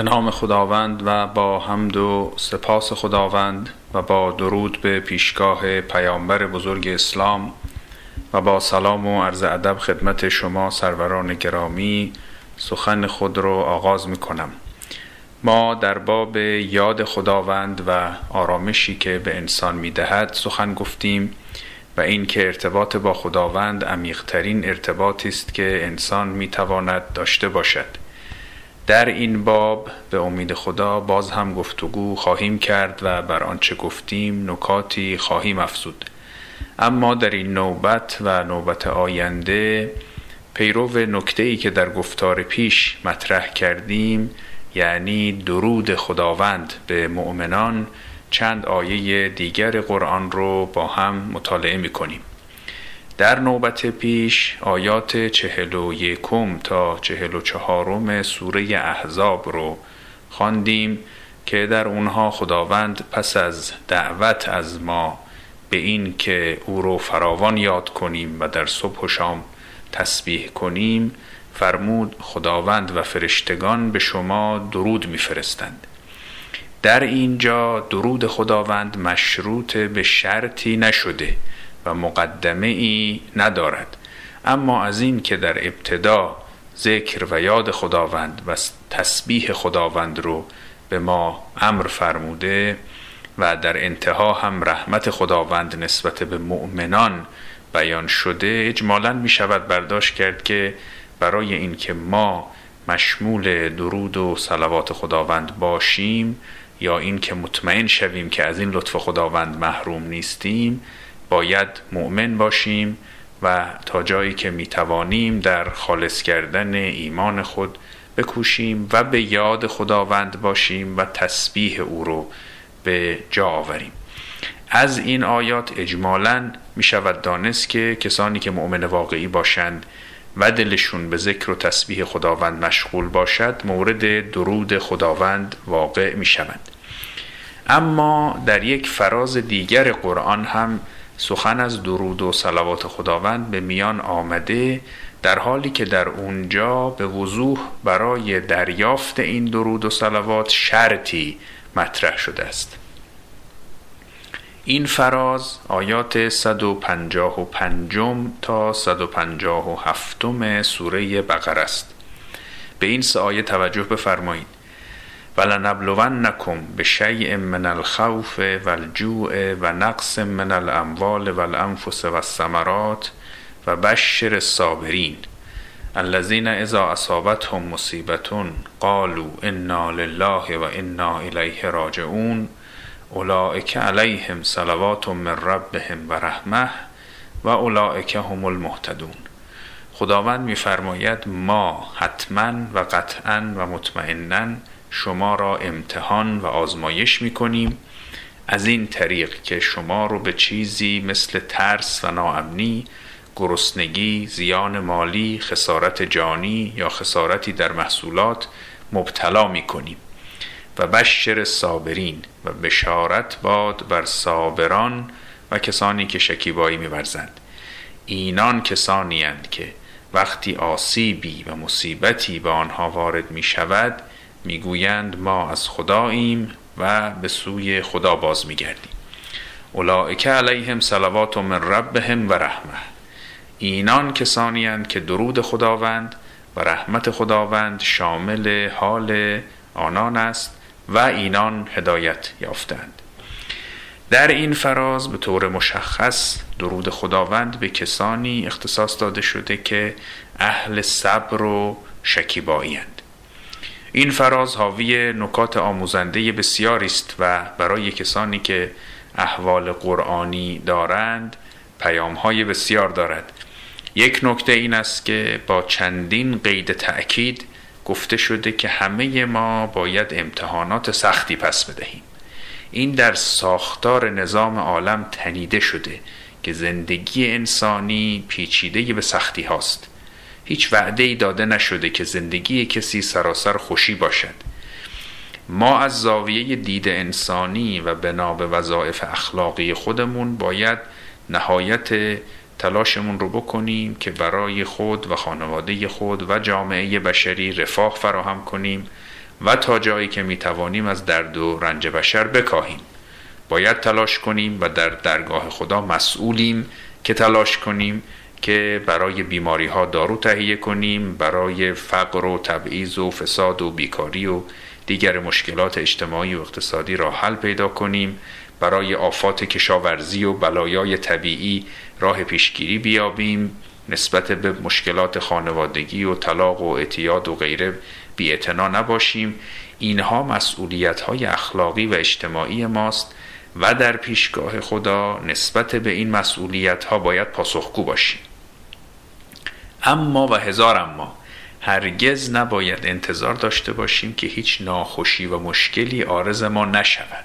به نام خداوند و با حمد و سپاس خداوند و با درود به پیشگاه پیامبر بزرگ اسلام و با سلام و عرض ادب خدمت شما سروران گرامی سخن خود رو آغاز می کنم ما در باب یاد خداوند و آرامشی که به انسان می دهد سخن گفتیم و این که ارتباط با خداوند عمیقترین ارتباطی است که انسان می تواند داشته باشد. در این باب به امید خدا باز هم گفتگو خواهیم کرد و بر آنچه گفتیم نکاتی خواهیم افزود. اما در این نوبت و نوبت آینده پیرو نکته ای که در گفتار پیش مطرح کردیم یعنی درود خداوند به مؤمنان چند آیه دیگر قرآن رو با هم مطالعه می کنیم در نوبت پیش آیات چهل و یکم تا چهل و چهارم سوره احزاب رو خواندیم که در اونها خداوند پس از دعوت از ما به این که او رو فراوان یاد کنیم و در صبح و شام تسبیح کنیم فرمود خداوند و فرشتگان به شما درود میفرستند. در اینجا درود خداوند مشروط به شرطی نشده و مقدمه ای ندارد. اما از این که در ابتدا ذکر و یاد خداوند و تسبیح خداوند رو به ما امر فرموده و در انتها هم رحمت خداوند نسبت به مؤمنان بیان شده اجمالا می شود برداشت کرد که برای اینکه ما مشمول درود و صلوات خداوند باشیم یا اینکه مطمئن شویم که از این لطف خداوند محروم نیستیم باید مؤمن باشیم و تا جایی که می توانیم در خالص کردن ایمان خود بکوشیم و به یاد خداوند باشیم و تسبیح او رو به جا آوریم. از این آیات اجمالا می شود دانست که کسانی که مؤمن واقعی باشند و دلشون به ذکر و تسبیح خداوند مشغول باشد مورد درود خداوند واقع می شوند اما در یک فراز دیگر قرآن هم سخن از درود و صلوات خداوند به میان آمده در حالی که در اونجا به وضوح برای دریافت این درود و صلوات شرطی مطرح شده است. این فراز آیات 155 تا 157 سوره بقره است. به این سه آیه توجه بفرمایید. ولنبلونکم بشیء من الخوف والجوع و نقص من الاموال والانفس والثمرات و بشر الصابرین الذين اذا اصابتهم مصیبت قالوا انا لله و انا الیه راجعون اولئک علیهم صلوات من ربهم و رحمه و اولئک هم المهتدون خداوند میفرماید ما حتما و قطعا و مطمئنا شما را امتحان و آزمایش می کنیم از این طریق که شما رو به چیزی مثل ترس و ناامنی گرسنگی، زیان مالی، خسارت جانی یا خسارتی در محصولات مبتلا می کنیم و بشر صابرین و بشارت باد بر صابران و کسانی که شکیبایی میورزند. اینان کسانی که وقتی آسیبی و مصیبتی به آنها وارد می شود می‌گویند ما از خداییم و به سوی خدا باز میگردیم. اولئک علیهم صلوات من ربهم و رحمه. اینان کسانی که درود خداوند و رحمت خداوند شامل حال آنان است و اینان هدایت یافتند. در این فراز به طور مشخص درود خداوند به کسانی اختصاص داده شده که اهل صبر و شکیبایی این فراز حاوی نکات آموزنده بسیاری است و برای کسانی که احوال قرآنی دارند پیام های بسیار دارد. یک نکته این است که با چندین قید تأکید گفته شده که همه ما باید امتحانات سختی پس بدهیم. این در ساختار نظام عالم تنیده شده که زندگی انسانی پیچیده به سختی هاست. هیچ وعده ای داده نشده که زندگی کسی سراسر خوشی باشد. ما از زاویه دید انسانی و بنا به وظایف اخلاقی خودمون باید نهایت تلاشمون رو بکنیم که برای خود و خانواده خود و جامعه بشری رفاه فراهم کنیم و تا جایی که می توانیم از درد و رنج بشر بکاهیم. باید تلاش کنیم و در درگاه خدا مسئولیم که تلاش کنیم که برای بیماری ها دارو تهیه کنیم برای فقر و تبعیض و فساد و بیکاری و دیگر مشکلات اجتماعی و اقتصادی را حل پیدا کنیم. برای آفات کشاورزی و بلایای طبیعی راه پیشگیری بیابیم نسبت به مشکلات خانوادگی و طلاق و اعتیاد و غیره بی نباشیم. اینها مسئولیت های اخلاقی و اجتماعی ماست و در پیشگاه خدا نسبت به این مسئولیت ها باید پاسخگو باشیم. اما و هزار اما هرگز نباید انتظار داشته باشیم که هیچ ناخوشی و مشکلی آرز ما نشود.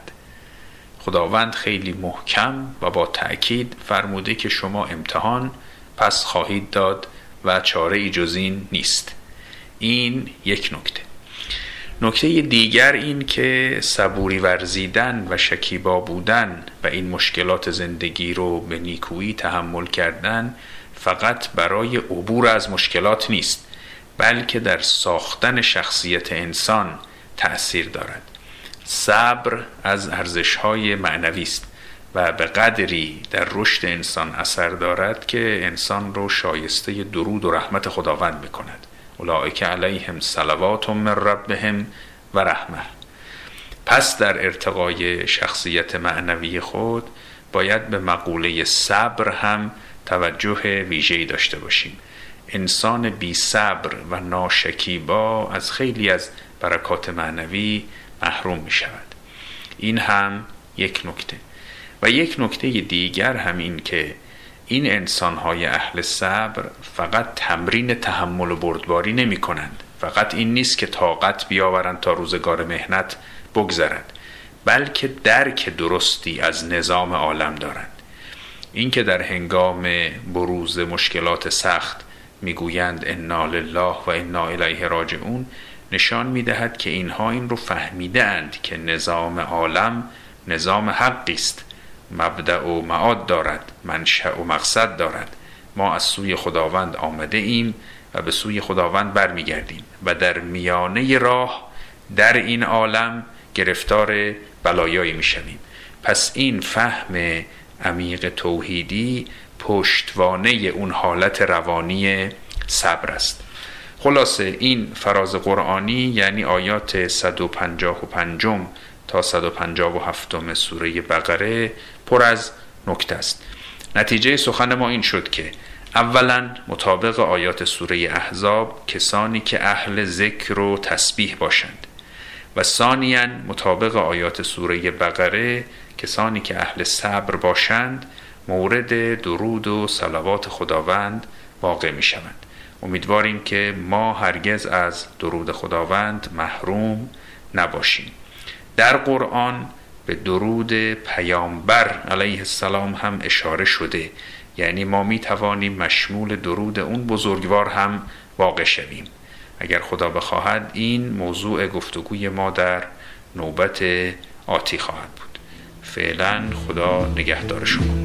خداوند خیلی محکم و با تأکید فرموده که شما امتحان پس خواهید داد و چاره ای جز این نیست. این یک نکته. نکته دیگر این که صبوری ورزیدن و شکیبا بودن و این مشکلات زندگی رو به نیکویی تحمل کردن فقط برای عبور از مشکلات نیست بلکه در ساختن شخصیت انسان تأثیر دارد. صبر از ارزشهای معنوی است و به قدری در رشد انسان اثر دارد که انسان رو شایسته درود و رحمت خداوند می‌کند. اولئک علیهم صلوات من ربهم و رحمه. پس در ارتقای شخصیت معنوی خود باید به مقوله صبر هم توجه ویژه‌ای داشته باشیم. انسان بی صبر و ناشکیبا از خیلی از برکات معنوی محروم می شود این هم یک نکته. و یک نکته دیگر هم این که این انسانهای اهل صبر فقط تمرین تحمل و بردباری نمی کنند فقط این نیست که طاقت بیاورند تا روزگار مهنت بگذرد بلکه درک درستی از نظام عالم دارند. اینکه در هنگام بروز مشکلات سخت می‌گویند انا لله و انا الیه راجعون نشان می‌دهد که اینها این رو فهمیده اند که نظام عالم نظام حقی است مبدع و معاد دارد منشأ و مقصد دارد. ما از سوی خداوند آمده ایم و به سوی خداوند برمیگردیم و در میانه راه در این عالم گرفتار بلایایی می‌شویم. پس این فهم عمیق توحیدی پشتوانه اون حالت روانی صبر است. خلاصه این فراز قرآنی یعنی آیات 155 تا 157 سوره بقره پر از نکته است. نتیجه سخن ما این شد که اولا مطابق آیات سوره احزاب کسانی که اهل ذکر و تسبیح باشند و ثانیا مطابق آیات سوره بقره کسانی که اهل صبر باشند مورد درود و صلوات خداوند واقع می شوند امیدواریم که ما هرگز از درود خداوند محروم نباشیم. در قرآن به درود پیامبر علیه السلام هم اشاره شده. یعنی ما می توانیم مشمول درود اون بزرگوار هم واقع شویم. اگر خدا بخواهد این موضوع گفتگوی ما در نوبت آتی خواهد بود. فعلا خدا نگهدار شما.